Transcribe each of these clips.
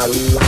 la la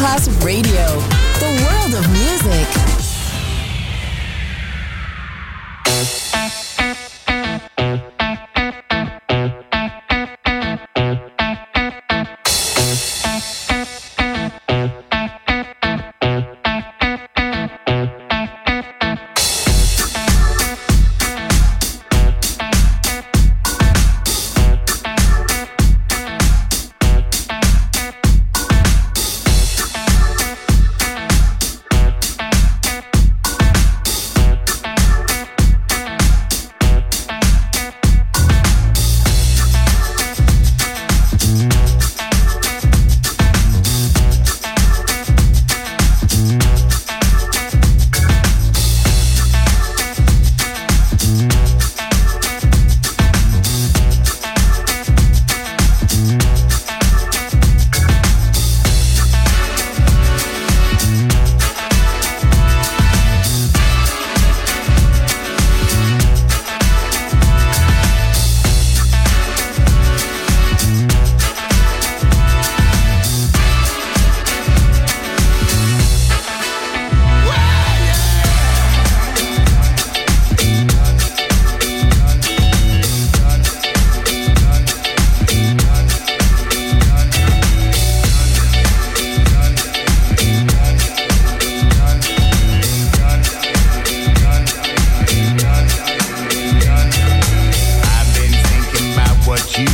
Masterclass Radio,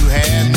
you had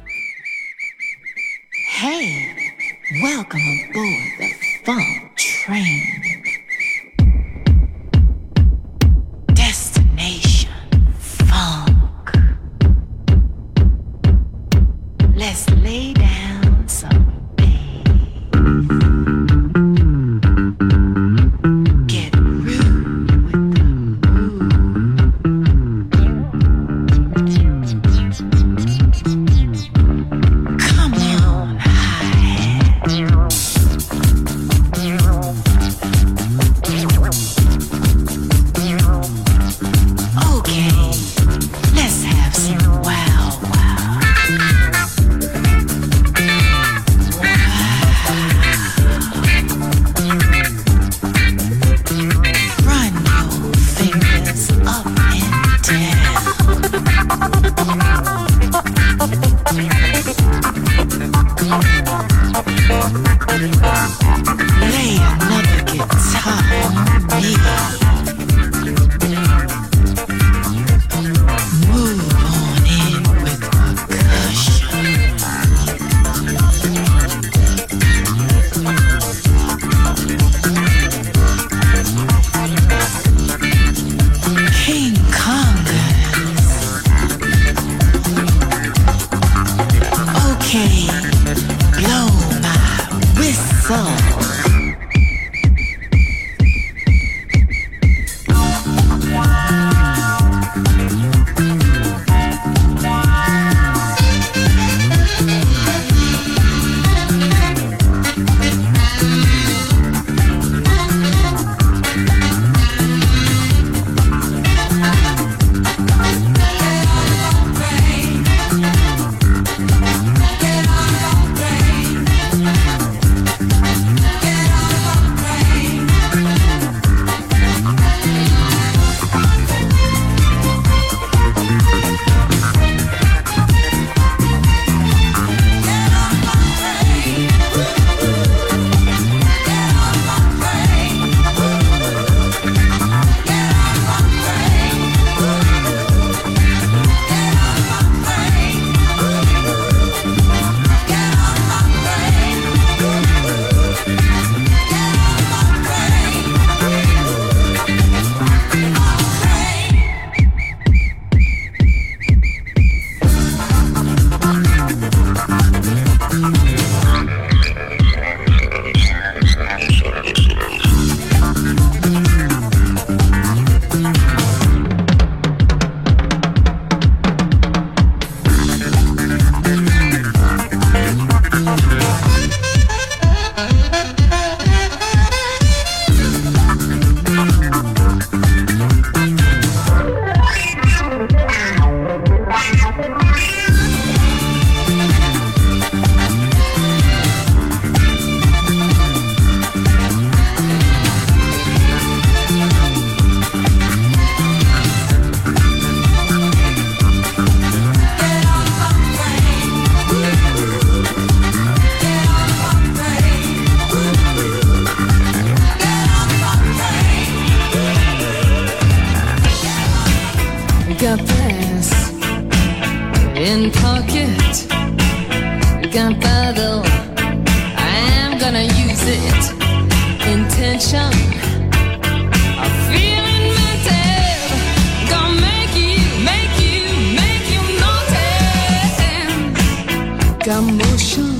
time motion,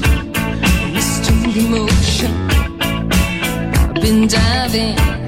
mystery motion. I've been diving.